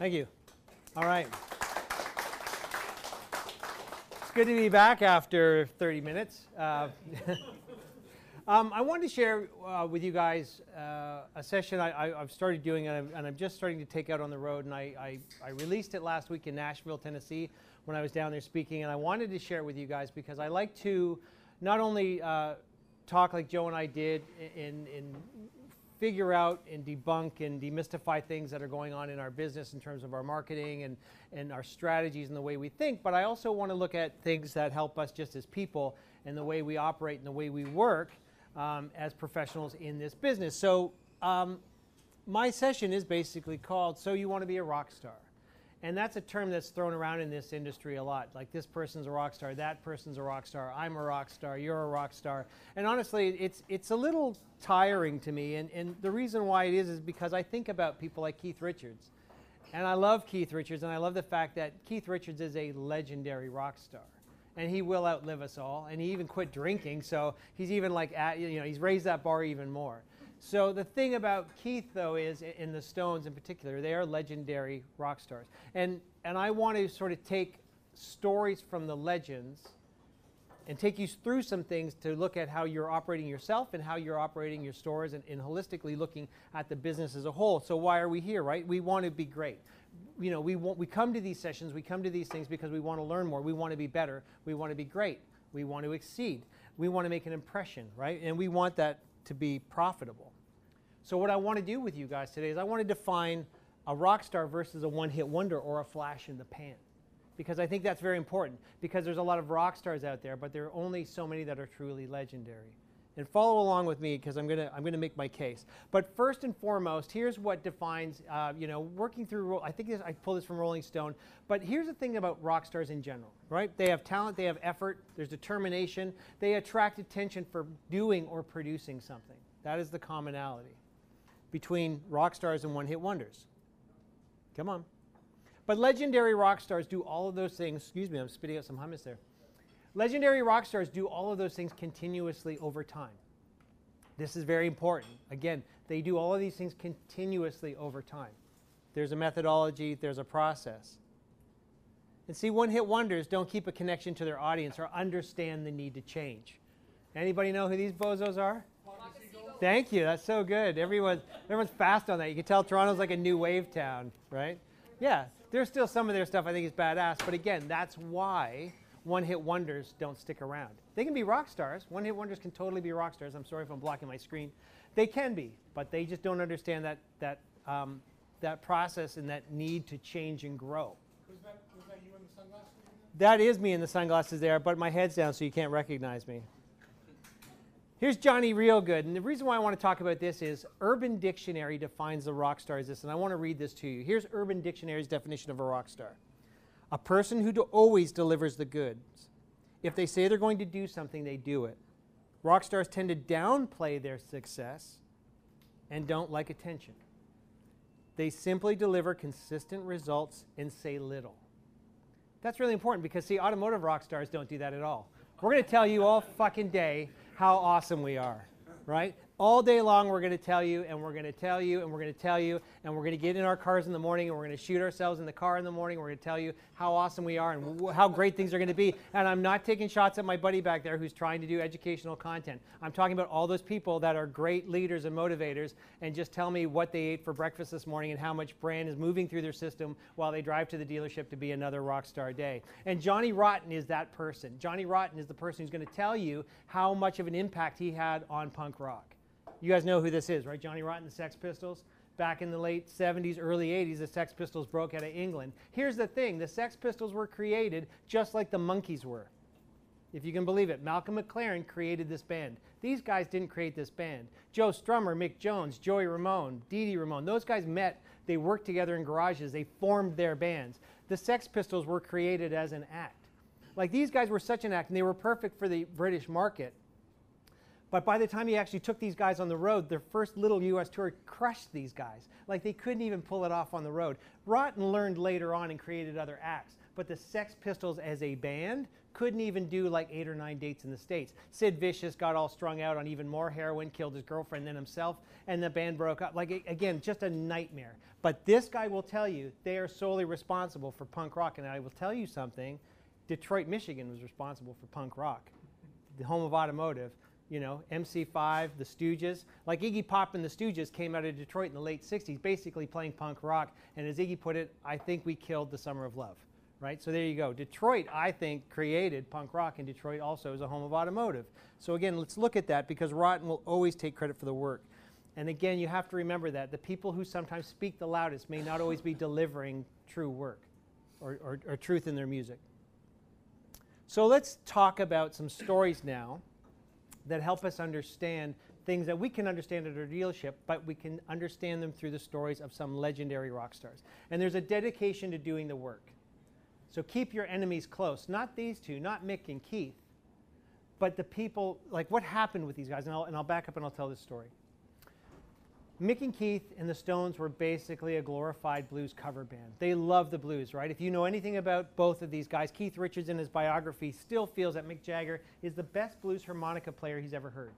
Thank you. All right. It's good to be back after 30 minutes. Uh, um, I wanted to share uh, with you guys uh, a session I, have started doing, and I'm, and I'm, just starting to take out on the road. And I, I, I, released it last week in Nashville, Tennessee, when I was down there speaking. And I wanted to share it with you guys because I like to not only uh, talk like Joe and I did in, in figure out and debunk and demystify things that are going on in our business in terms of our marketing and, and our strategies and the way we think. But I also want to look at things that help us just as people and the way we operate and the way we work um, as professionals in this business. So um, my session is basically called So You Want to Be a Rock Star. And that's a term that's thrown around in this industry a lot. Like this person's a rock star, that person's a rock star, I'm a rock star, you're a rock star. And honestly, it's it's a little tiring to me. And, and the reason why it is is because I think about people like Keith Richards. And I love Keith Richards, and I love the fact that Keith Richards is a legendary rock star. And he will outlive us all. And he even quit drinking, so he's even like, at, you know, he's raised that bar even more. So the thing about Keith, though, is in the Stones in particular, they are legendary rock stars. And, and I want to sort of take stories from the legends and take you through some things to look at how you're operating yourself and how you're operating your stores and, and holistically looking at the business as a whole. So why are we here, right? We want to be great. You know, we, want, we come to these sessions, we come to these things because we want to learn more. We want to be better. We want to be great. We want to exceed. We want to make an impression, right? And we want that to be profitable. So what I want to do with you guys today is I want to define a rock star versus a one-hit wonder or a flash in the pan. Because I think that's very important. Because there's a lot of rock stars out there, but there are only so many that are truly legendary. And follow along with me because I'm gonna I'm gonna make my case. But first and foremost, here's what defines uh, you know working through. I think this, I pulled this from Rolling Stone. But here's the thing about rock stars in general, right? They have talent, they have effort, there's determination, they attract attention for doing or producing something. That is the commonality between rock stars and one hit wonders. Come on. But legendary rock stars do all of those things. Excuse me, I'm spitting out some hummus there. Legendary rock stars do all of those things continuously over time. This is very important. Again, they do all of these things continuously over time. There's a methodology, there's a process. And see, one hit wonders don't keep a connection to their audience or understand the need to change. Anybody know who these bozos are? Thank you. That's so good. Everyone, everyone's fast on that. You can tell Toronto's like a new wave town, right? Yeah, there's still some of their stuff I think is badass, but again, that's why one-hit wonders don't stick around. They can be rock stars. One-hit wonders can totally be rock stars. I'm sorry if I'm blocking my screen. They can be, but they just don't understand that that um, that process and that need to change and grow. Was that, was that you in the sunglasses? That is me in the sunglasses there, but my head's down so you can't recognize me. Here's Johnny Reelgood, and the reason why I want to talk about this is Urban Dictionary defines a rock star as this, and I want to read this to you. Here's Urban Dictionary's definition of a rock star a person who always delivers the goods. If they say they're going to do something, they do it. Rock stars tend to downplay their success and don't like attention. They simply deliver consistent results and say little. That's really important because, see, automotive rock stars don't do that at all. We're going to tell you all fucking day how awesome we are, right? All day long we're going to tell you and we're going to tell you and we're going to tell you and we're going to get in our cars in the morning and we're going to shoot ourselves in the car in the morning. We're going to tell you how awesome we are and how great things are going to be. And i'm not taking shots at my buddy back there who's trying to do educational content. I'm talking about all those people that are great leaders and motivators and just tell me what they ate for breakfast this morning and how much brand is moving through their system while they drive to the dealership to be another rock star day. And johnny rotten is that person. Johnny rotten is the person who's going to tell you how much of an impact he had on punk rock you guys know who this is, right? Johnny Rotten, the Sex Pistols. Back in the late 70s, early 80s, the Sex Pistols broke out of England. Here's the thing the Sex Pistols were created just like the Monkees were. If you can believe it, Malcolm McLaren created this band. These guys didn't create this band. Joe Strummer, Mick Jones, Joey Ramone, Dee Dee Ramone, those guys met, they worked together in garages, they formed their bands. The Sex Pistols were created as an act. Like these guys were such an act, and they were perfect for the British market But by the time he actually took these guys on the road, their first little US tour crushed these guys. Like they couldn't even pull it off on the road. Rotten learned later on and created other acts. But the Sex Pistols as a band couldn't even do like eight or nine dates in the States. Sid Vicious got all strung out on even more heroin, killed his girlfriend then himself, and the band broke up. Like, again, just a nightmare. But this guy will tell you they are solely responsible for punk rock. And I will tell you something Detroit, Michigan was responsible for punk rock, the home of automotive. You know, MC5, the Stooges. Like Iggy Pop and the Stooges came out of Detroit in the late 60s, basically playing punk rock. And as Iggy put it, I think we killed the summer of love right? So there you go. Detroit, I think, created punk rock, and Detroit also is a home of automotive. So again, let's look at that because Rotten will always take credit for the work. And again, you have to remember that the people who sometimes speak the loudest may not always be delivering true work or, or, or truth in their music. So let's talk about some stories now that help us understand things that we can understand at our dealership, but we can understand them through the stories of some legendary rock stars. And there's a dedication to doing the work. So keep your enemies close. Not these two, not Mick and Keith, but the people, like what happened with these guys. And I'll, and I'll back up and I'll tell this story. Mick and Keith and the Stones were basically a glorified blues cover band. They love the blues, right? If you know anything about both of these guys, Keith Richards in his biography still feels that Mick Jagger is the best blues harmonica player he's ever heard.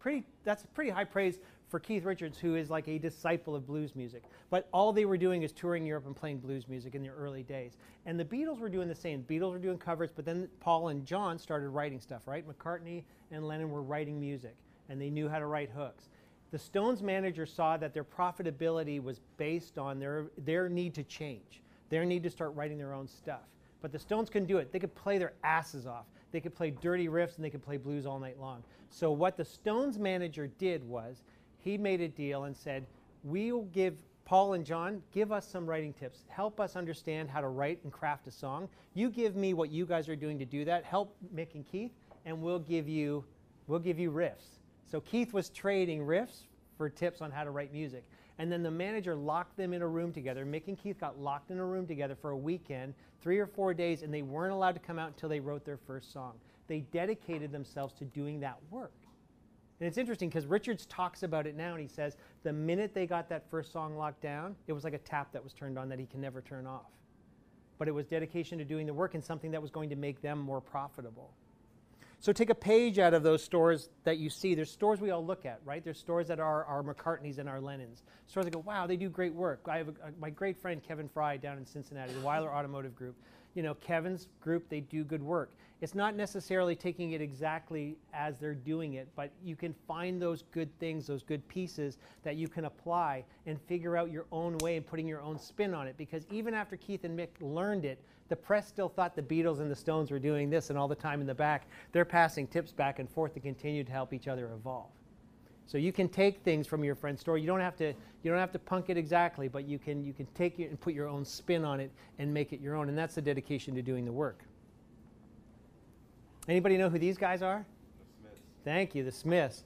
Pretty, that's pretty high praise for Keith Richards, who is like a disciple of blues music. But all they were doing is touring Europe and playing blues music in their early days. And the Beatles were doing the same. Beatles were doing covers, but then Paul and John started writing stuff, right? McCartney and Lennon were writing music, and they knew how to write hooks. The Stones manager saw that their profitability was based on their, their need to change, their need to start writing their own stuff. But the Stones couldn't do it. They could play their asses off. They could play dirty riffs and they could play blues all night long. So what the Stones manager did was he made a deal and said, We'll give Paul and John, give us some writing tips. Help us understand how to write and craft a song. You give me what you guys are doing to do that. Help Mick and Keith, and we'll give you we'll give you riffs. So Keith was trading riffs for tips on how to write music. And then the manager locked them in a room together. Mick and Keith got locked in a room together for a weekend, three or four days, and they weren't allowed to come out until they wrote their first song. They dedicated themselves to doing that work. And it's interesting because Richards talks about it now and he says the minute they got that first song locked down, it was like a tap that was turned on that he can never turn off. But it was dedication to doing the work and something that was going to make them more profitable. So take a page out of those stores that you see. There's stores we all look at, right? There's stores that are our McCartneys and our Lennons. Stores that go, wow, they do great work. I have a, my great friend Kevin Fry down in Cincinnati, the Weiler Automotive Group. You know, Kevin's group, they do good work. It's not necessarily taking it exactly as they're doing it, but you can find those good things, those good pieces that you can apply and figure out your own way and putting your own spin on it. Because even after Keith and Mick learned it, the press still thought the Beatles and the Stones were doing this, and all the time in the back, they're passing tips back and forth to continue to help each other evolve. So you can take things from your friend's story. You don't have to you don't have to punk it exactly, but you can you can take it and put your own spin on it and make it your own, and that's the dedication to doing the work. Anybody know who these guys are? The Smiths. Thank you, the Smiths.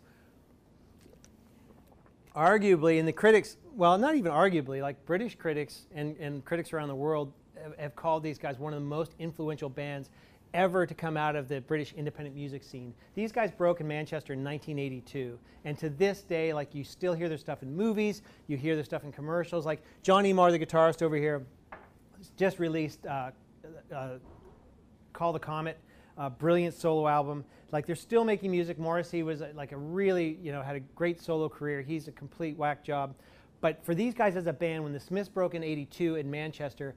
Arguably, and the critics, well, not even arguably, like British critics and, and critics around the world have called these guys one of the most influential bands ever to come out of the British independent music scene. These guys broke in Manchester in 1982, and to this day, like you still hear their stuff in movies, you hear their stuff in commercials. Like Johnny Marr, the guitarist over here, just released uh, uh, "Call the Comet," a brilliant solo album. Like they're still making music. Morrissey was uh, like a really, you know, had a great solo career. He's a complete whack job. But for these guys as a band, when the Smiths broke in '82 in Manchester,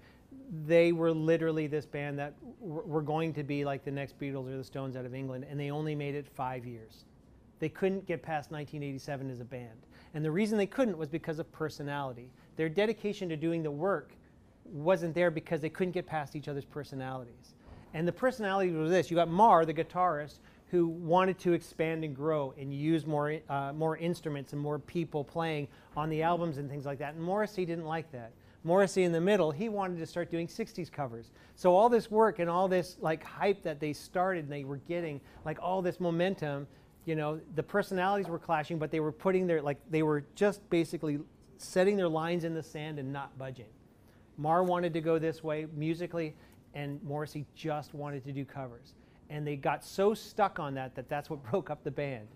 they were literally this band that were going to be like the next Beatles or the Stones out of England, and they only made it five years. They couldn't get past 1987 as a band. And the reason they couldn't was because of personality. Their dedication to doing the work wasn't there because they couldn't get past each other's personalities. And the personality was this you got Marr, the guitarist, who wanted to expand and grow and use more, uh, more instruments and more people playing on the albums and things like that. And Morrissey didn't like that. Morrissey in the middle, he wanted to start doing 60s covers. So all this work and all this like hype that they started and they were getting, like all this momentum, you know, the personalities were clashing, but they were putting their like they were just basically setting their lines in the sand and not budging. Marr wanted to go this way musically, and Morrissey just wanted to do covers. And they got so stuck on that that that's what broke up the band.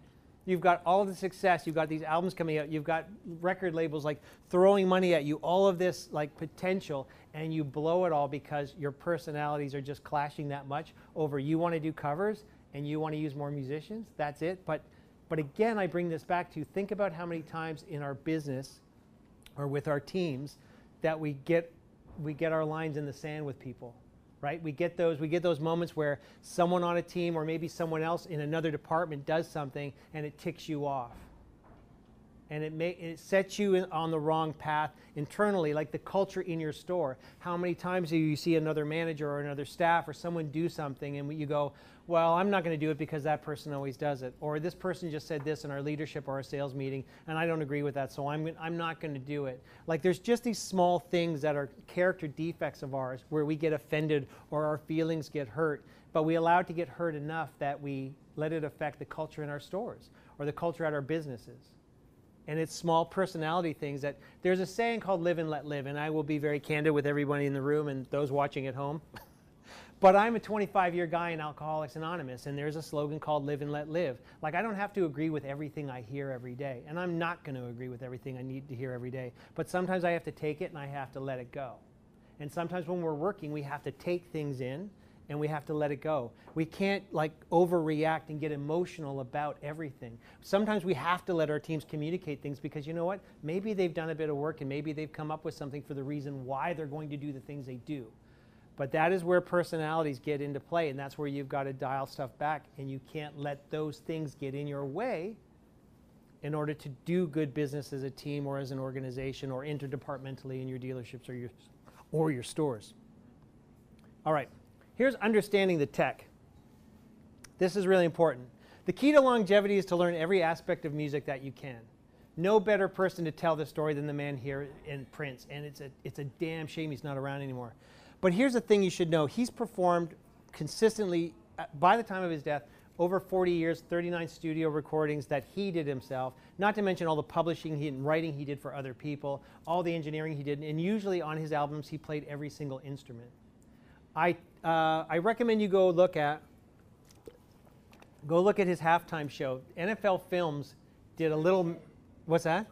You've got all the success. You've got these albums coming out. You've got record labels like throwing money at you. All of this like potential, and you blow it all because your personalities are just clashing that much over you want to do covers and you want to use more musicians. That's it. But but again, I bring this back to think about how many times in our business or with our teams that we get we get our lines in the sand with people right? We get those we get those moments where someone on a team or maybe someone else in another department does something and it ticks you off and it, may, it sets you on the wrong path internally, like the culture in your store. How many times do you see another manager or another staff or someone do something and you go, well, I'm not going to do it because that person always does it. Or this person just said this in our leadership or our sales meeting, and I don't agree with that, so I'm, I'm not going to do it. Like there's just these small things that are character defects of ours where we get offended or our feelings get hurt, but we allow it to get hurt enough that we let it affect the culture in our stores or the culture at our businesses and it's small personality things that there's a saying called live and let live and i will be very candid with everybody in the room and those watching at home. But i'm a 25 year guy in alcoholics anonymous and there's a slogan called live and let live. Like i don't have to agree with everything i hear every day and i'm not going to agree with everything i need to hear every day but sometimes i have to take it and i have to let it go. And sometimes when we're working we have to take things in and we have to let it go. We can't like overreact and get emotional about everything. Sometimes we have to let our teams communicate things because you know what? Maybe they've done a bit of work and maybe they've come up with something for the reason why they're going to do the things they do. But that is where personalities get into play and that's where you've got to dial stuff back and you can't let those things get in your way in order to do good business as a team or as an organization or interdepartmentally in your dealerships or your or your stores. All right. Here's understanding the tech. This is really important. The key to longevity is to learn every aspect of music that you can. No better person to tell the story than the man here in Prince, and it's a, it's a damn shame he's not around anymore. But here's the thing you should know he's performed consistently, uh, by the time of his death, over 40 years, 39 studio recordings that he did himself, not to mention all the publishing he and writing he did for other people, all the engineering he did, and usually on his albums he played every single instrument. I, uh, I recommend you go look at go look at his halftime show. NFL Films did a little. What's that?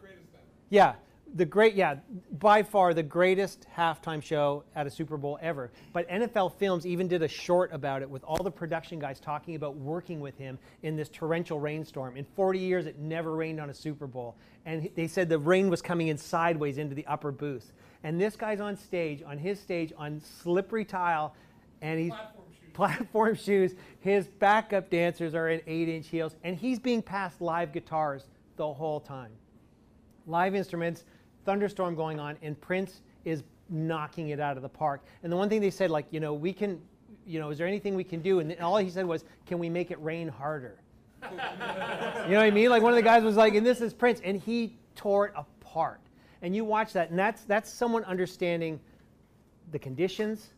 Yeah, the great. Yeah, by far the greatest halftime show at a Super Bowl ever. But NFL Films even did a short about it with all the production guys talking about working with him in this torrential rainstorm. In 40 years, it never rained on a Super Bowl, and they said the rain was coming in sideways into the upper booth. And this guy's on stage, on his stage, on slippery tile, and he's Platform shoes. platform shoes. His backup dancers are in eight inch heels, and he's being passed live guitars the whole time. Live instruments, thunderstorm going on, and Prince is knocking it out of the park. And the one thing they said, like, you know, we can, you know, is there anything we can do? And all he said was, can we make it rain harder? you know what I mean? Like one of the guys was like, and this is Prince, and he tore it apart. And you watch that, and that's that's someone understanding the conditions,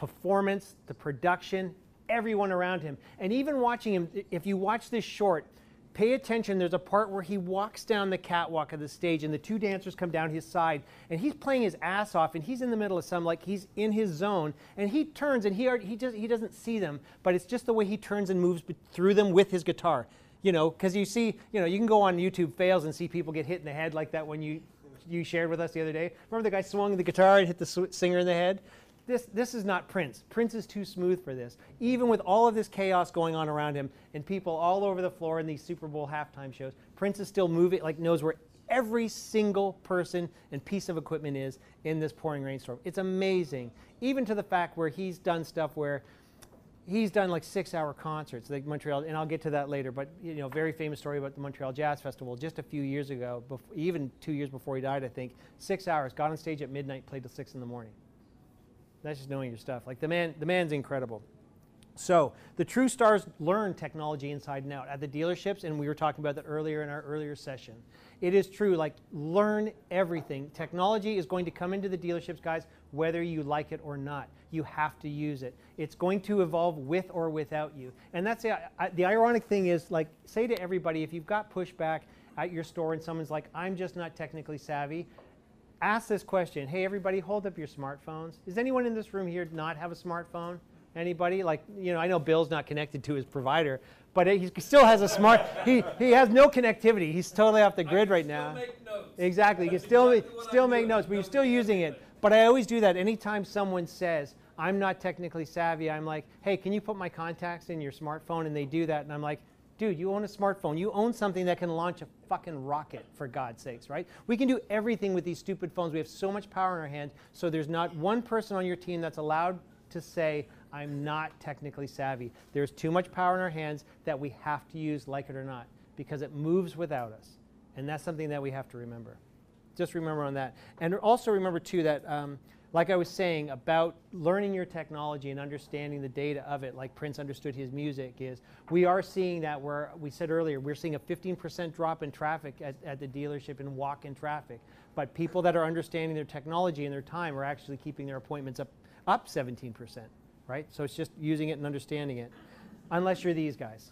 performance, the production, everyone around him. And even watching him, if you watch this short, pay attention. There's a part where he walks down the catwalk of the stage, and the two dancers come down his side, and he's playing his ass off, and he's in the middle of some like he's in his zone, and he turns, and he already, he just he doesn't see them, but it's just the way he turns and moves through them with his guitar. You know, because you see, you know, you can go on YouTube fails and see people get hit in the head like that when you you shared with us the other day. Remember the guy swung the guitar and hit the singer in the head? This, this is not Prince. Prince is too smooth for this. Even with all of this chaos going on around him and people all over the floor in these Super Bowl halftime shows, Prince is still moving, like knows where every single person and piece of equipment is in this pouring rainstorm. It's amazing. Even to the fact where he's done stuff where he's done like six hour concerts like montreal and i'll get to that later but you know very famous story about the montreal jazz festival just a few years ago bef- even two years before he died i think six hours got on stage at midnight played till six in the morning that's just knowing your stuff. Like the man the man's incredible. So the true stars learn technology inside and out at the dealerships and we were talking about that earlier in our earlier session. It is true like learn everything. Technology is going to come into the dealerships guys whether you like it or not. You have to use it. It's going to evolve with or without you. And that's the, I, the ironic thing is like say to everybody if you've got pushback at your store and someone's like i'm just not technically savvy ask this question hey everybody hold up your smartphones does anyone in this room here not have a smartphone Anybody? Like, you know, I know Bill's not connected to his provider, but he still has a smart. He he has no connectivity. He's totally off the grid right now. Exactly. You can still exactly still I'm make doing. notes, but you're still using it. But I always do that anytime someone says, I'm not technically savvy. I'm like, hey, can you put my contacts in your smartphone? And they do that. And I'm like, dude, you own a smartphone. You own something that can launch a fucking rocket, for God's sakes, right? We can do everything with these stupid phones. We have so much power in our hands. So there's not one person on your team that's allowed to say, I'm not technically savvy. There's too much power in our hands that we have to use, like it or not, because it moves without us. And that's something that we have to remember just remember on that. And also remember too that, um, like I was saying about learning your technology and understanding the data of it, like Prince understood his music, is we are seeing that where we said earlier, we're seeing a 15% drop in traffic at, at the dealership and walk-in traffic. But people that are understanding their technology and their time are actually keeping their appointments up, up 17%, right? So it's just using it and understanding it. Unless you're these guys.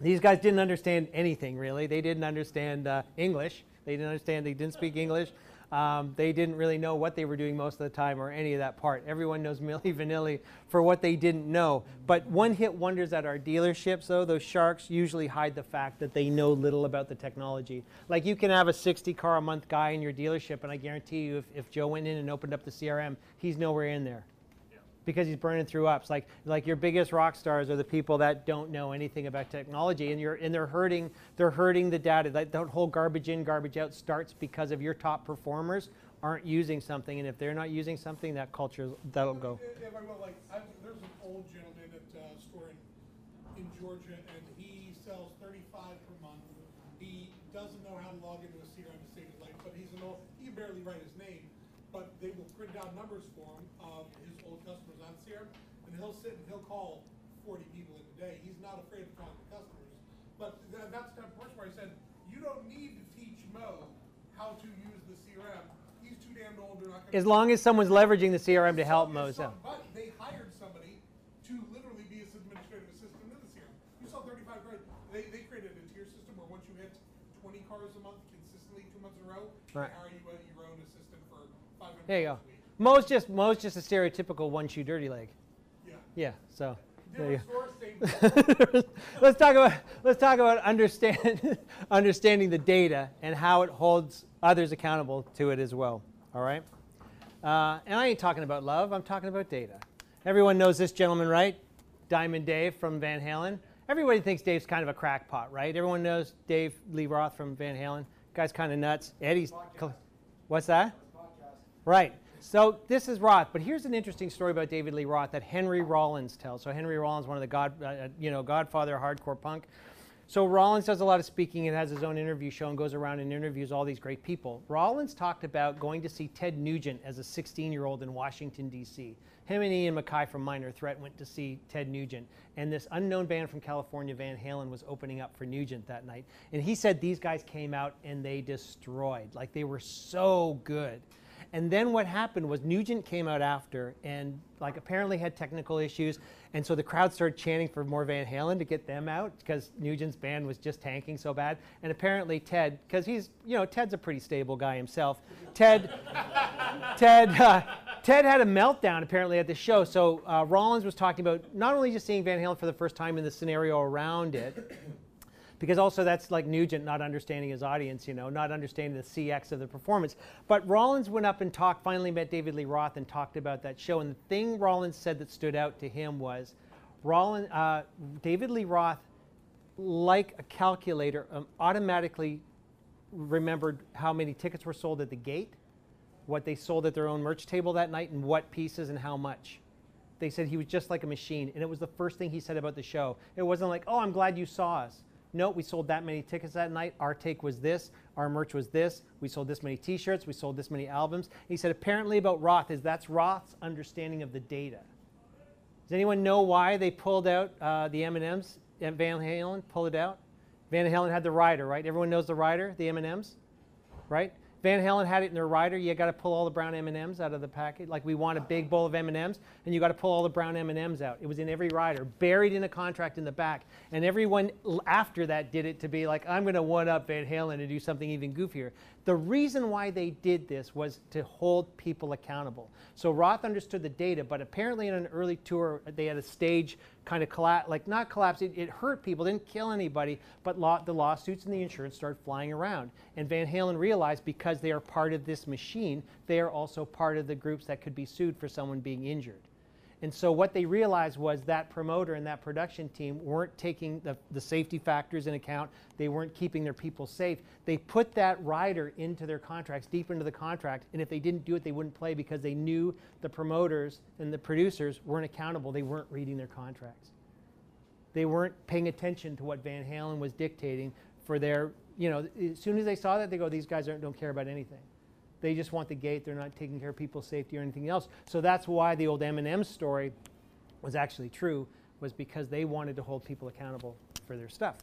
These guys didn't understand anything really. They didn't understand uh, English. They didn't understand. They didn't speak English. Um, they didn't really know what they were doing most of the time or any of that part. Everyone knows Milli Vanilli for what they didn't know. But one-hit wonders at our dealerships, though, those sharks usually hide the fact that they know little about the technology. Like you can have a 60 car a month guy in your dealership, and I guarantee you, if, if Joe went in and opened up the CRM, he's nowhere in there because he's burning through ups. Like like your biggest rock stars are the people that don't know anything about technology, and you're and they're hurting they're hurting the data. That, that whole garbage in garbage out starts because of your top performers aren't using something, and if they're not using something, that culture that'll go. Like, there's an old gentleman at uh, store in, in Georgia, and he sells thirty-five per month. He doesn't know how to log into a CRM to save his life, but he's an old, he can barely write his name. But they will print out numbers for him CRM, and he'll sit and he'll call forty people in a day. He's not afraid of talking to customers. But tha- that's the portion where I said, you don't need to teach Mo how to use the CRM. He's too damn old, they're not gonna. As long as someone's leveraging the CRM to help some- But they hired somebody to literally be his administrative assistant in the CRM. You saw thirty-five cars, they, they created a tier system where once you hit twenty cars a month consistently, two months in a row, Right. hire you a, your own assistant for five hundred There you go. Dollars a week. Mo's just Mo's just a stereotypical one shoe dirty leg. Yeah. Yeah. So there you go. let's talk about let's talk about understand understanding the data and how it holds others accountable to it as well. All right, uh, and I ain't talking about love. I'm talking about data. Everyone knows this gentleman, right? Diamond Dave from Van Halen. Everybody thinks Dave's kind of a crackpot, right? Everyone knows Dave Lee Roth from Van Halen. Guy's kind of nuts. Eddie's. What's that? Right. So this is Roth, but here's an interesting story about David Lee Roth that Henry Rollins tells. So Henry Rollins, one of the god, uh, you know, Godfather hardcore punk. So Rollins does a lot of speaking and has his own interview show and goes around and interviews all these great people. Rollins talked about going to see Ted Nugent as a 16-year-old in Washington D.C. Him and Ian MacKaye from Minor Threat went to see Ted Nugent, and this unknown band from California, Van Halen, was opening up for Nugent that night. And he said these guys came out and they destroyed, like they were so good. And then what happened was Nugent came out after and like apparently had technical issues. And so the crowd started chanting for more Van Halen to get them out because Nugent's band was just tanking so bad. And apparently Ted, because he's, you know, Ted's a pretty stable guy himself. Ted, Ted, uh, Ted had a meltdown apparently at the show. So uh, Rollins was talking about not only just seeing Van Halen for the first time in the scenario around it, because also that's like Nugent not understanding his audience, you know, not understanding the CX of the performance. But Rollins went up and talked, finally met David Lee Roth and talked about that show. And the thing Rollins said that stood out to him was Rollins, uh, David Lee Roth, like a calculator, um, automatically remembered how many tickets were sold at the gate, what they sold at their own merch table that night, and what pieces and how much. They said he was just like a machine, and it was the first thing he said about the show. It wasn't like, "Oh, I'm glad you saw us." No, we sold that many tickets that night. Our take was this. Our merch was this. We sold this many T-shirts. We sold this many albums. he said apparently about Roth is that's Roth's understanding of the data. Does anyone know why they pulled out uh, the M&Ms? Van Halen pulled it out. Van Halen had the rider, right? Everyone knows the rider, the M&Ms, right? Van Halen had it in their rider. You got to pull all the brown M&Ms out of the package. Like we want a big bowl of M&Ms, and you got to pull all the brown M&Ms out. It was in every rider, buried in a contract in the back. And everyone after that did it to be like, I'm going to one up Van Halen and do something even goofier. The reason why they did this was to hold people accountable. So Roth understood the data, but apparently in an early tour, they had a stage kind of collapse, like not collapse, it, it, hurt people, didn't kill anybody, but law, the lawsuits and the insurance started flying around. And Van Halen realized because they are part of this machine, they are also part of the groups that could be sued for someone being injured. And so what they realized was that promoter and that production team weren't taking the, the safety factors in account. They weren't keeping their people safe. They put that rider into their contracts, deep into the contract. And if they didn't do it, they wouldn't play because they knew the promoters and the producers weren't accountable. They weren't reading their contracts. They weren't paying attention to what Van Halen was dictating for their, you know, as soon as they saw that, they go, these guys don't care about anything. They just want the gate. They're not taking care of people's safety or anything else. So that's why the old M&M story was actually true, was because they wanted to hold people accountable for their stuff.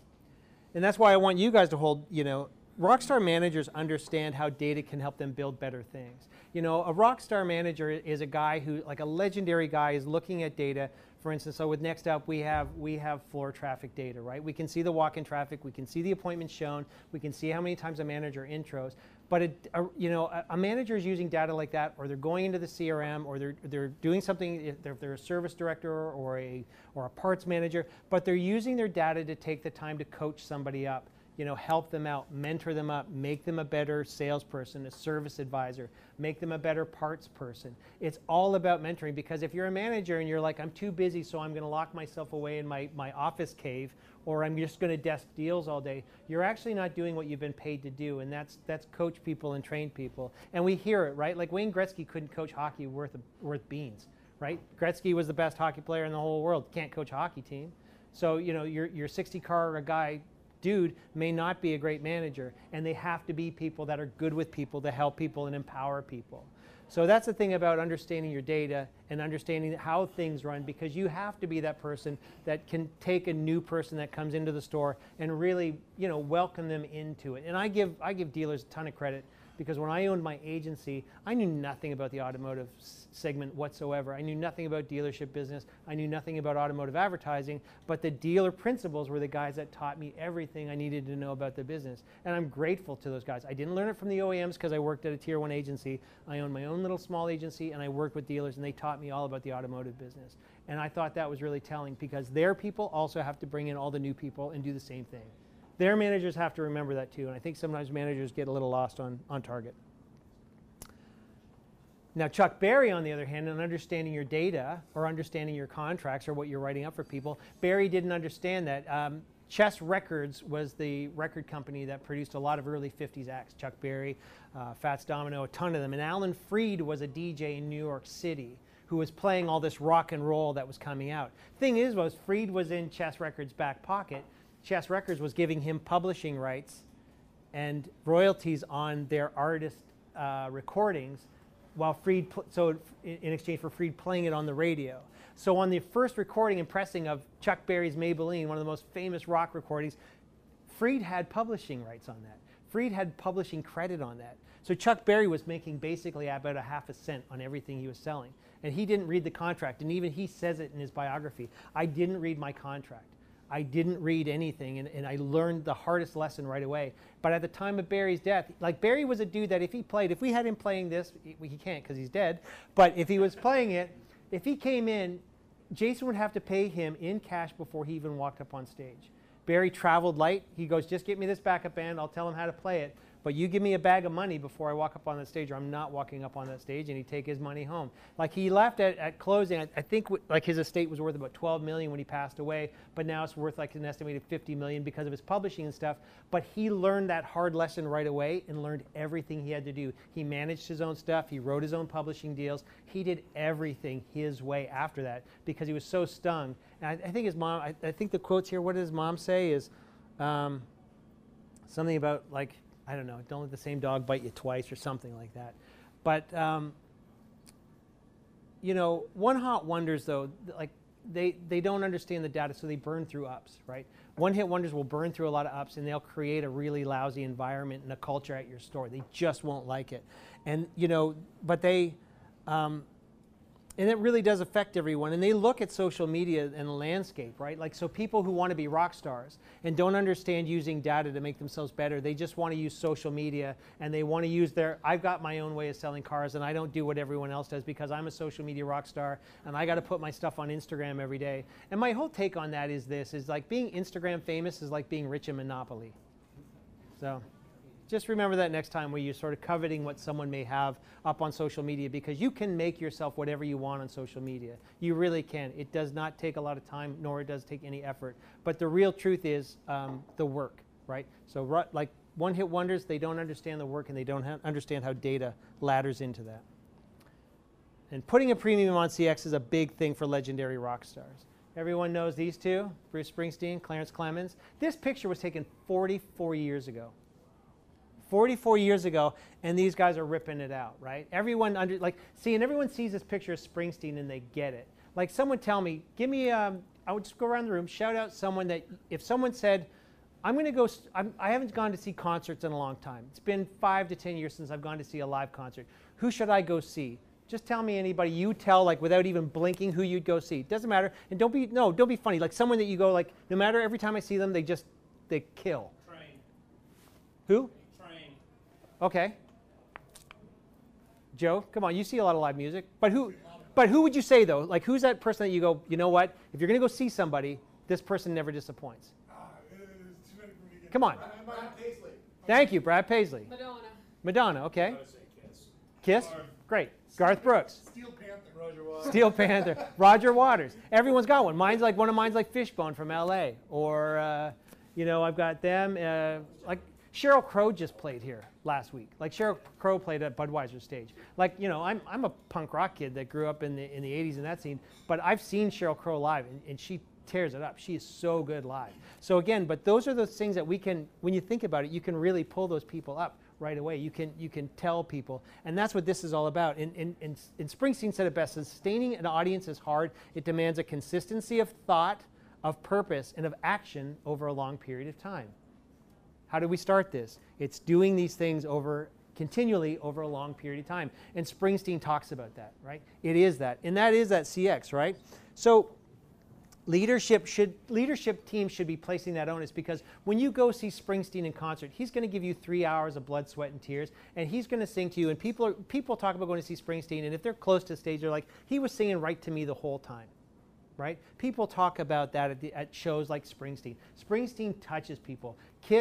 And that's why I want you guys to hold, you know, rockstar managers understand how data can help them build better things. You know, a rockstar manager is a guy who, like a legendary guy, is looking at data. For instance, so with Next Up, we have we have floor traffic data, right? We can see the walk-in traffic, we can see the appointments shown, we can see how many times a manager intros. But it, a, you know, a, a, manager is using data like that, or they're going into the CRM, or they're, they're doing something. They're, they're a service director or a or a parts manager, but they're using their data to take the time to coach somebody up. You know, help them out, mentor them up, make them a better salesperson, a service advisor, make them a better parts person. It's all about mentoring because if you're a manager and you're like, I'm too busy, so I'm going to lock myself away in my, my office cave or I'm just going to desk deals all day. You're actually not doing what you've been paid to do, and that's that's coach people and train people. And we hear it, right? Like Wayne Gretzky couldn't coach hockey worth worth beans, right? Gretzky was the best hockey player in the whole world. Can't coach a hockey team. So you know, your your 60 car a guy dude may not be a great manager, and they have to be people that are good with people to help people and empower people. So that's the thing about understanding your data and understanding how things run because you have to be that person that can take a new person that comes into the store and really, you know, welcome them into it. And I give I give dealers a ton of credit because when I owned my agency, I knew nothing about the automotive segment whatsoever. I knew nothing about dealership business. I knew nothing about automotive advertising, but the dealer principals were the guys that taught me everything I needed to know about the business. And I'm grateful to those guys. I didn't learn it from the OEMs because I worked at a tier one agency. I owned my own little small agency and I worked with dealers and they taught me all about the automotive business. And I thought that was really telling because their people also have to bring in all the new people and do the same thing. Their managers have to remember that too, and I think sometimes managers get a little lost on, on target. Now, Chuck Berry, on the other hand, in understanding your data or understanding your contracts or what you're writing up for people, Berry didn't understand that. Um, Chess Records was the record company that produced a lot of early 50s acts. Chuck Berry, uh, Fats Domino, a ton of them. And Alan Freed was a DJ in New York City who was playing all this rock and roll that was coming out. Thing is, was Freed was in Chess Records' back pocket Chess Records was giving him publishing rights and royalties on their artist uh, recordings, while Freed, so in exchange for Freed playing it on the radio. So on the first recording and pressing of Chuck Berry's Maybellene, one of the most famous rock recordings, Freed had publishing rights on that. Freed had publishing credit on that. So Chuck Berry was making basically about a half a cent on everything he was selling. And he didn't read the contract. And even he says it in his biography. I didn't read my contract. I didn't read anything and, and I learned the hardest lesson right away. But at the time of Berry's death, like Berry was a dude that if he played, if we had him playing this, he, he can't because he's dead, but if he was playing it, if he came in, Jason would have to pay him in cash before he even walked up on stage. Barry traveled light. He goes, just get me this backup band. I'll tell him how to play it but you give me a bag of money before I walk up on that stage, or I'm not walking up on that stage, and he'd take his money home. Like he left at, at closing, I, I think like his estate was worth about 12 million when he passed away, but now it's worth like an estimated 50 million because of his publishing and stuff. But he learned that hard lesson right away and learned everything he had to do. He managed his own stuff, he wrote his own publishing deals, he did everything his way after that because he was so stung. And I, I think his mom, I, I, think the quotes here, what does his mom say is um, something about like I don't know, don't let the same dog bite you twice or something like that. But, um, you know, one hot wonders though, like they, they don't understand the data, so they burn through ups, right? One hit wonders will burn through a lot of ups and they'll create a really lousy environment and a culture at your store. They just won't like it. And, you know, but they, um, and it really does affect everyone. And they look at social media and the landscape, right? Like, so people who want to be rock stars and don't understand using data to make themselves better, they just want to use social media and they want to use their, I've got my own way of selling cars and I don't do what everyone else does because I'm a social media rock star and I got to put my stuff on Instagram every day. And my whole take on that is this is like being Instagram famous is like being rich in Monopoly. So just remember that next time where you're sort of coveting what someone may have up on social media because you can make yourself whatever you want on social media. You really can. It does not take a lot of time, nor it does take any effort. But the real truth is um, the work, right? So, like one hit wonders, they don't understand the work and they don't understand how data ladders into that. And putting a premium on CX is a big thing for legendary rock stars. Everyone knows these two Bruce Springsteen, Clarence Clemons. This picture was taken 44 years ago. 44 years ago, and these guys are ripping it out, right? Everyone under like see, and everyone sees this picture of Springsteen and they get it. Like someone tell me, give me. Um, I would just go around the room, shout out someone that if someone said, "I'm going to go," I'm, I haven't gone to see concerts in a long time. It's been five to ten years since I've gone to see a live concert. Who should I go see? Just tell me anybody you tell like without even blinking who you'd go see. Doesn't matter. And don't be no, don't be funny. Like someone that you go like no matter every time I see them they just they kill. Train. Who? Okay. Joe, come on, you see a lot of live music. But who but who would you say though? Like who's that person that you go, you know what? If you're gonna go see somebody, this person never disappoints. Uh, come on. Brad Paisley. Thank you, Brad Paisley. Madonna. Madonna, okay. Kiss. Kiss? Great. Garth Brooks. Steel Panther. Roger Waters. Steel Panther. Roger Waters. Everyone's got one. Mine's like one of mine's like Fishbone from LA. Or uh, you know, I've got them. Uh, like Sheryl Crow just played here last week. Like Sheryl Crow played at Budweiser stage. Like you know, I'm, I'm a punk rock kid that grew up in the in the 80s in that scene, but I've seen Sheryl Crow live, and, and she tears it up. She is so good live. So again, but those are those things that we can, when you think about it, you can really pull those people up right away. You can you can tell people, and that's what this is all about. And, and, and, and Springsteen said it best: sustaining an audience is hard. It demands a consistency of thought, of purpose, and of action over a long period of time. How do we start this? It's doing these things over continually over a long period of time. And Springsteen talks about that, right? It is that. And that is that CX, right? So leadership should leadership teams should be placing that onus because when you go see Springsteen in concert, he's going to give you three hours of blood, sweat, and tears, and he's going to sing to you. And people are, people talk about going to see Springsteen, and if they're close to the stage, they're like, he was singing right to me the whole time right? People talk about that at, the, at, shows like Springsteen. Springsteen touches people,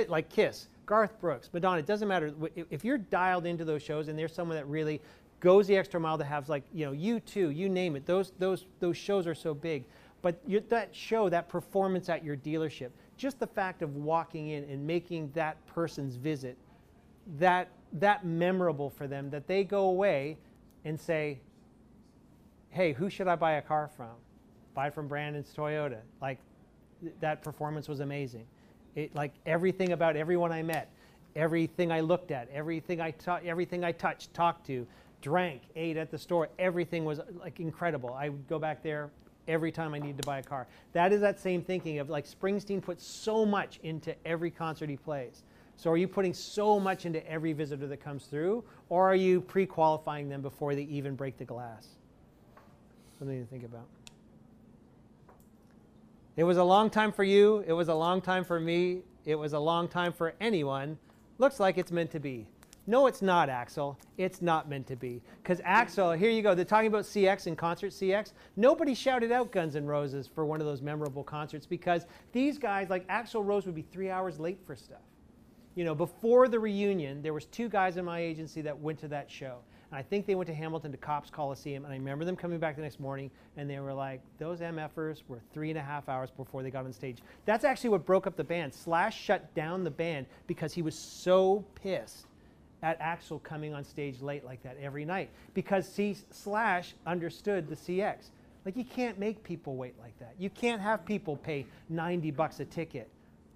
like Kiss, Garth Brooks, Madonna. It doesn't matter if you're dialed into those shows and there's someone that really goes the extra mile to have like you know U2, you name it. Those those those shows are so big, but that show, that performance at your dealership, just the fact of walking in and making that person's visit that that memorable for them that they go away and say, "Hey, who should I buy a car from?" Buy from Brandon's Toyota. Like that performance was amazing. It like everything about everyone I met, everything I looked at, everything I ta- everything I touched, talked to, drank, ate at the store, everything was like incredible. I would go back there every time I needed to buy a car. That is that same thinking of like Springsteen puts so much into every concert he plays. So are you putting so much into every visitor that comes through, or are you pre-qualifying them before they even break the glass? Something to think about. It was a long time for you. It was a long time for me. It was a long time for anyone. Looks like it's meant to be. No, it's not, Axl. It's not meant to be. Because Axl, here you go. They're talking about CX and concert CX. Nobody shouted out Guns N' Roses for one of those memorable concerts because these guys, like Axl Rose, would be three hours late for stuff. You know, before the reunion, there was two guys in my agency that went to that show. And I think they went to Hamilton to Copps Coliseum. And I remember them coming back the next morning and they were like, those MFers were three and a half hours before they got on stage. That's actually what broke up the band. Slash shut down the band because he was so pissed at Axl coming on stage late like that every night because C- Slash understood the CX. Like you can't make people wait like that. You can't have people pay 90 bucks a ticket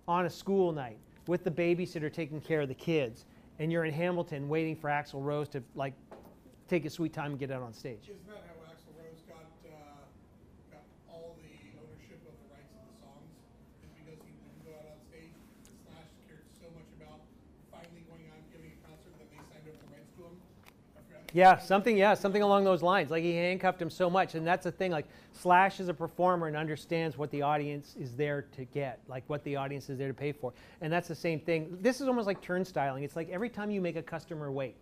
on a school night with the babysitter taking care of the kids and you're in Hamilton waiting for Axl Rose to like take a sweet time and get out on stage. Isn't that how Axl Rose got uh, got all the ownership of the rights of the songs? Because he wouldn't go out on stage. Slash cared so much about finally going out and giving a concert that they signed over the rights to him. Yeah, something, yeah, something along those lines. Like he handcuffed him so much. And that's the thing, like Slash is a performer and understands what the audience is there to get, like what the audience is there to pay for. And that's the same thing. This is almost like turnstiling. It's like every time you make a customer wait,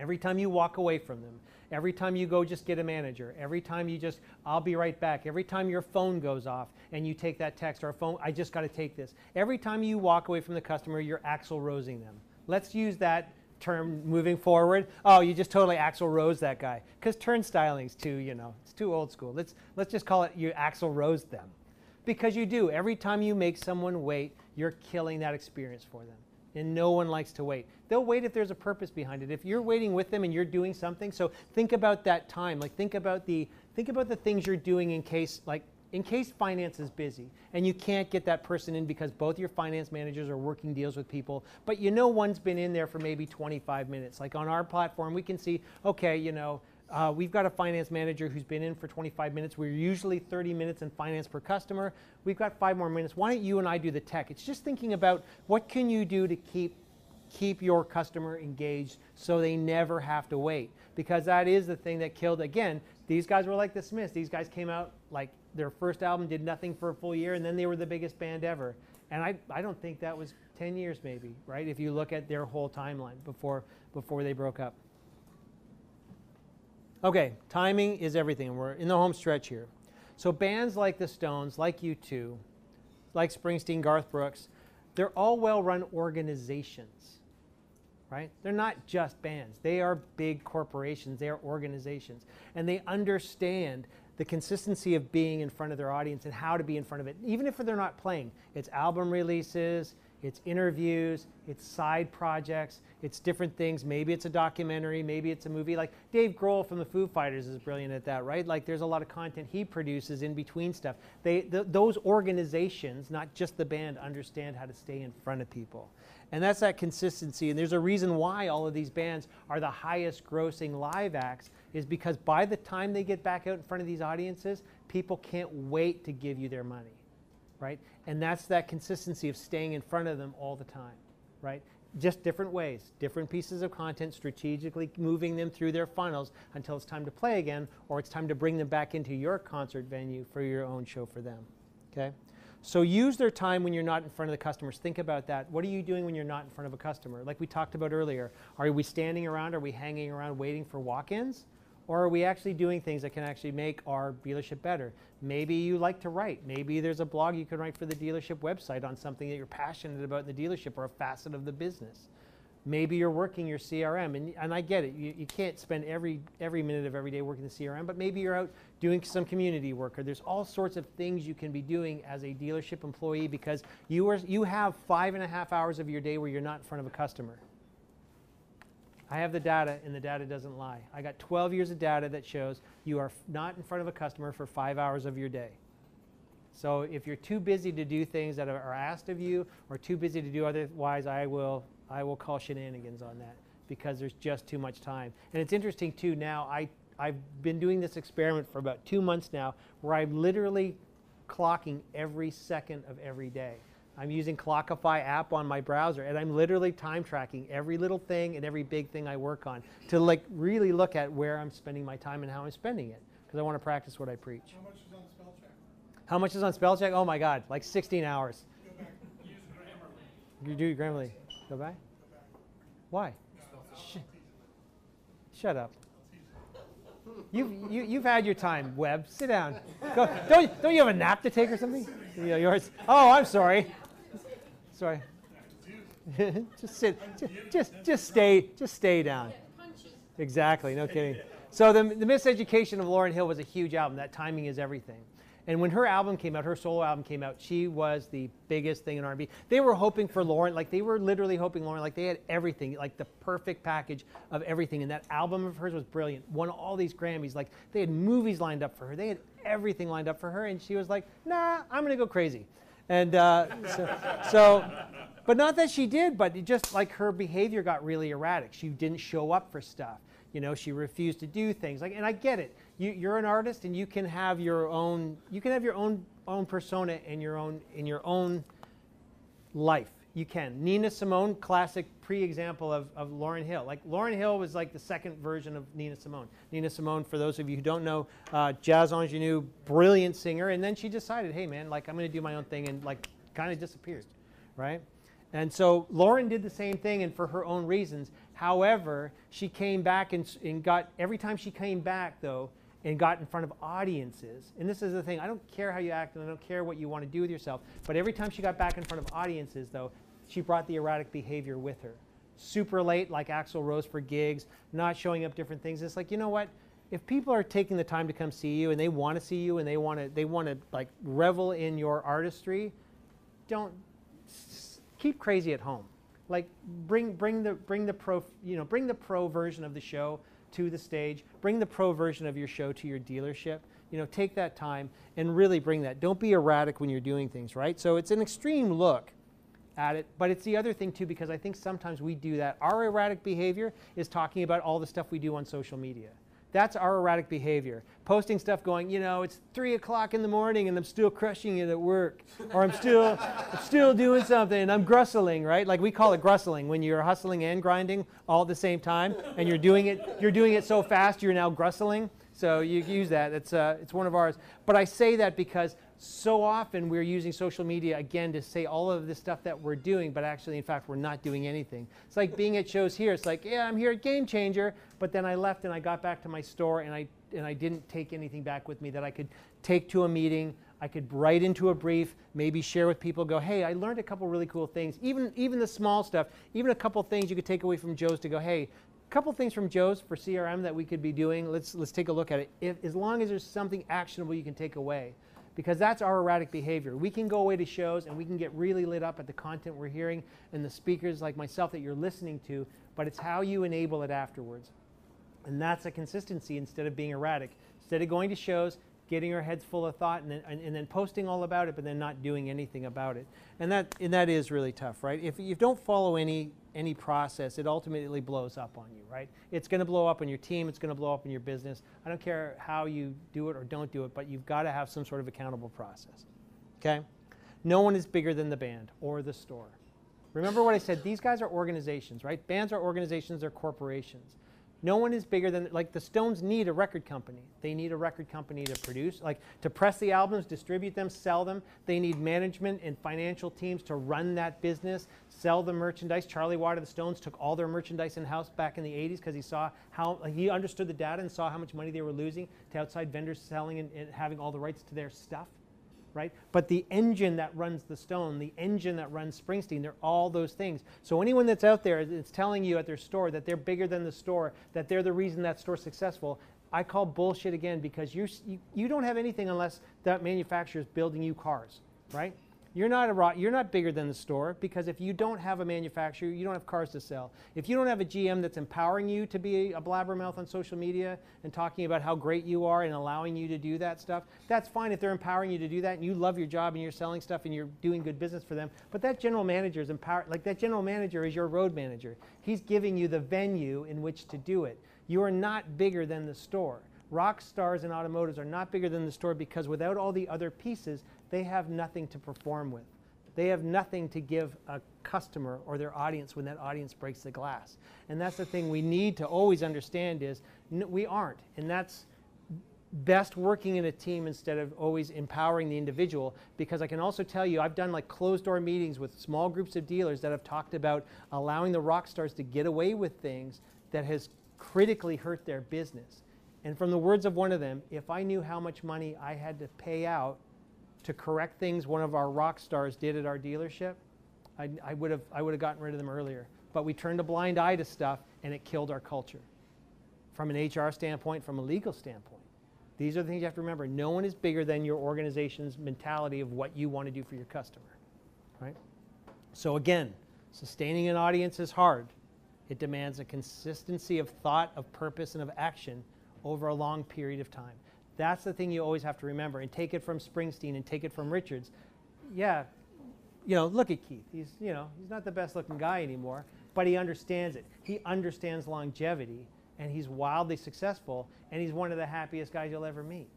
every time you walk away from them, every time you go just get a manager, every time you just, I'll be right back, every time your phone goes off and you take that text or phone, I just got to take this. Every time you walk away from the customer, you're Axl Rosing them. Let's use that term moving forward. Oh, you just totally Axl Rose that guy. Because turnstyling's too, you know, it's too old school. Let's, let's just call it you Axl Rose them. Because you do. Every time you make someone wait, you're killing that experience for them. And no one likes to wait. They'll wait if there's a purpose behind it. If you're waiting with them and you're doing something, so think about that time. Like think about the think about the things you're doing in case like in case finance is busy and you can't get that person in because both your finance managers are working deals with people, but you know one's been in there for maybe 25 minutes. Like on our platform, we can see, okay, you know, uh, we've got a finance manager who's been in for 25 minutes. We're usually 30 minutes in finance per customer. We've got five more minutes. Why don't you and I do the tech? It's just thinking about what can you do to keep keep your customer engaged so they never have to wait because that is the thing that killed again these guys were like the smiths these guys came out like their first album did nothing for a full year and then they were the biggest band ever and i, I don't think that was 10 years maybe right if you look at their whole timeline before before they broke up okay timing is everything we're in the home stretch here so bands like the stones like u2 like springsteen garth brooks they're all well run organizations right? They're not just bands. They are big corporations. They are organizations. And they understand the consistency of being in front of their audience and how to be in front of it, even if they're not playing. It's album releases, it's interviews, it's side projects, it's different things. Maybe it's a documentary, maybe it's a movie. Like Dave Grohl from the Foo Fighters is brilliant at that, right? Like there's a lot of content he produces in between stuff. They, th- those organizations, not just the band, understand how to stay in front of people. And that's that consistency. And there's a reason why all of these bands are the highest grossing live acts, is because by the time they get back out in front of these audiences, people can't wait to give you their money, right? And that's that consistency of staying in front of them all the time, right? Just different ways, different pieces of content, strategically moving them through their funnels until it's time to play again, or it's time to bring them back into your concert venue for your own show for them, okay? So use their time when you're not in front of the customers. Think about that. What are you doing when you're not in front of a customer? Like we talked about earlier, are we standing around? Are we hanging around waiting for walk-ins? Or are we actually doing things that can actually make our dealership better? Maybe you like to write. Maybe there's a blog you can write for the dealership website on something that you're passionate about in the dealership or a facet of the business. Maybe you're working your CRM, and, and I get it. You, you can't spend every, every minute of every day working the CRM, but maybe you're out doing some community work, or there's all sorts of things you can be doing as a dealership employee because you, are, you have five and a half hours of your day where you're not in front of a customer. I have the data, and the data doesn't lie. I got 12 years of data that shows you are not in front of a customer for five hours of your day. So if you're too busy to do things that are asked of you, or too busy to do otherwise, I will I will call shenanigans on that because there's just too much time. And it's interesting too now, I, I've been doing this experiment for about two months now where I'm literally clocking every second of every day. I'm using Clockify app on my browser and I'm literally time tracking every little thing and every big thing I work on to like really look at where I'm spending my time and how I'm spending it because I want to practice what I preach. How much is on spell check? How much is on spell check? Oh my God, like 16 hours. Go back. Use Grammarly. You do Grammarly. Go back? Why? Sh- shut up. You've, you, you've had your time, Webb. Sit down. Go, don't, don't you have a nap to take or something? You know, yours. Oh, I'm sorry. Sorry. just sit. Just, just, just stay. Just stay down. Exactly. No kidding. So the, the Miseducation of Lauryn Hill was a huge album. That timing is everything. And when her album came out, her solo album came out, she was the biggest thing in R&B. They were hoping for Lauryn, like they were literally hoping Lauryn, like they had everything, like the perfect package of everything. And that album of hers was brilliant. Won all these Grammys. Like they had movies lined up for her. They had everything lined up for her. And she was like, nah, I'm going to go crazy. And uh, so, so, but not that she did, but it just like her behavior got really erratic. She didn't show up for stuff. You know, she refused to do things. Like, and I get it you, you're an artist and you can have your own you can have your own own persona in your own in your own life You can. Nina Simone, classic pre-example of, of Lauryn Hill. Like Lauryn Hill was like the second version of Nina Simone. Nina Simone, for those of you who don't know, uh, jazz ingenue, brilliant singer, and then she decided, hey man, like I'm going to do my own thing, and like kind of disappeared, right? And so Lauryn did the same thing, and for her own reasons. However, she came back and, and got every time she came back though, and got in front of audiences. And this is the thing, I don't care how you act and I don't care what you want to do with yourself, but every time she got back in front of audiences, though, she brought the erratic behavior with her. Super late, like Axl Rose for gigs, not showing up different things. It's like, you know what? If people are taking the time to come see you and they want to see you and they want to they want to like revel in your artistry, don't keep crazy at home. Like bring bring the bring the pro you know bring the pro version of the show to the stage. Bring the pro version of your show to your dealership. You know, take that time and really bring that. Don't be erratic when you're doing things, right? So it's an extreme look at it, but it's the other thing too because I think sometimes we do that. Our erratic behavior is talking about all the stuff we do on social media. That's our erratic behavior. Posting stuff going, you know, it's three o'clock in the morning and I'm still crushing it at work. Or I'm still, I'm still doing something and I'm grustling, right? Like we call it grustling when you're hustling and grinding all at the same time and you're doing it, you're doing it so fast you're now grustling. So you use that. It's, uh, it's one of ours. But I say that because so often we're using social media again to say all of the stuff that we're doing, but actually, in fact, we're not doing anything. It's like being at shows here. It's like, yeah, I'm here at Game Changer, but then I left and I got back to my store and I and I didn't take anything back with me that I could take to a meeting. I could write into a brief, maybe share with people. Go, hey, I learned a couple really cool things. Even even the small stuff, even a couple things you could take away from Joe's to go, hey, a couple things from Joe's for CRM that we could be doing. Let's let's take a look at it. If, as long as there's something actionable you can take away because that's our erratic behavior. We can go away to shows and we can get really lit up at the content we're hearing and the speakers like myself that you're listening to, but it's how you enable it afterwards. And that's a consistency instead of being erratic. Instead of going to shows, getting our heads full of thought and then, and, and, then posting all about it, but then not doing anything about it. And that, and that is really tough, right? If you don't follow any, any process, it ultimately blows up on you, right? It's going to blow up on your team, it's going to blow up in your business. I don't care how you do it or don't do it, but you've got to have some sort of accountable process, okay? No one is bigger than the band or the store. Remember what I said, these guys are organizations, right? Bands are organizations, they're corporations. No one is bigger than, like, the Stones need a record company. They need a record company to produce, like, to press the albums, distribute them, sell them. They need management and financial teams to run that business, sell the merchandise. Charlie Watt of the Stones took all their merchandise in house back in the 80s because he saw how, he understood the data and saw how much money they were losing to outside vendors selling and, and having all the rights to their stuff right? But the engine that runs the stone, the engine that runs Springsteen, they're all those things. So anyone that's out there that's telling you at their store that they're bigger than the store, that they're the reason that store's successful, I call bullshit again because you, you don't have anything unless that manufacturer is building you cars, right? You're not, a, you're not bigger than the store because if you don't have a manufacturer, you don't have cars to sell. If you don't have a GM that's empowering you to be a blabbermouth on social media and talking about how great you are and allowing you to do that stuff, that's fine if they're empowering you to do that and you love your job and you're selling stuff and you're doing good business for them. But that general manager is empowered, like that general manager is your road manager. He's giving you the venue in which to do it. You are not bigger than the store. Rock stars and automotives are not bigger than the store because without all the other pieces, they have nothing to perform with. They have nothing to give a customer or their audience when that audience breaks the glass. And that's the thing we need to always understand is we aren't. And that's best working in a team instead of always empowering the individual because I can also tell you I've done like closed door meetings with small groups of dealers that have talked about allowing the rock stars to get away with things that has critically hurt their business. And from the words of one of them, if I knew how much money I had to pay out to correct things one of our rock stars did at our dealership, I, I would have I would have gotten rid of them earlier. But we turned a blind eye to stuff, and it killed our culture. From an HR standpoint, from a legal standpoint, these are the things you have to remember. No one is bigger than your organization's mentality of what you want to do for your customer, right? So again, sustaining an audience is hard. It demands a consistency of thought, of purpose, and of action over a long period of time. That's the thing you always have to remember. And take it from Springsteen and take it from Richards. Yeah, you know, look at Keith. He's, you know, he's not the best looking guy anymore, but he understands it. He understands longevity and he's wildly successful and he's one of the happiest guys you'll ever meet.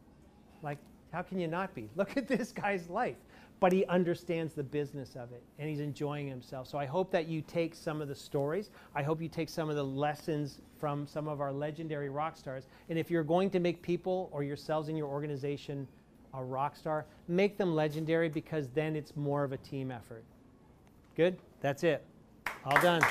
Like, how can you not be? Look at this guy's life. But he understands the business of it and he's enjoying himself. So I hope that you take some of the stories. I hope you take some of the lessons from some of our legendary rock stars. And if you're going to make people or yourselves in your organization a rock star, make them legendary because then it's more of a team effort. Good? That's it. All done.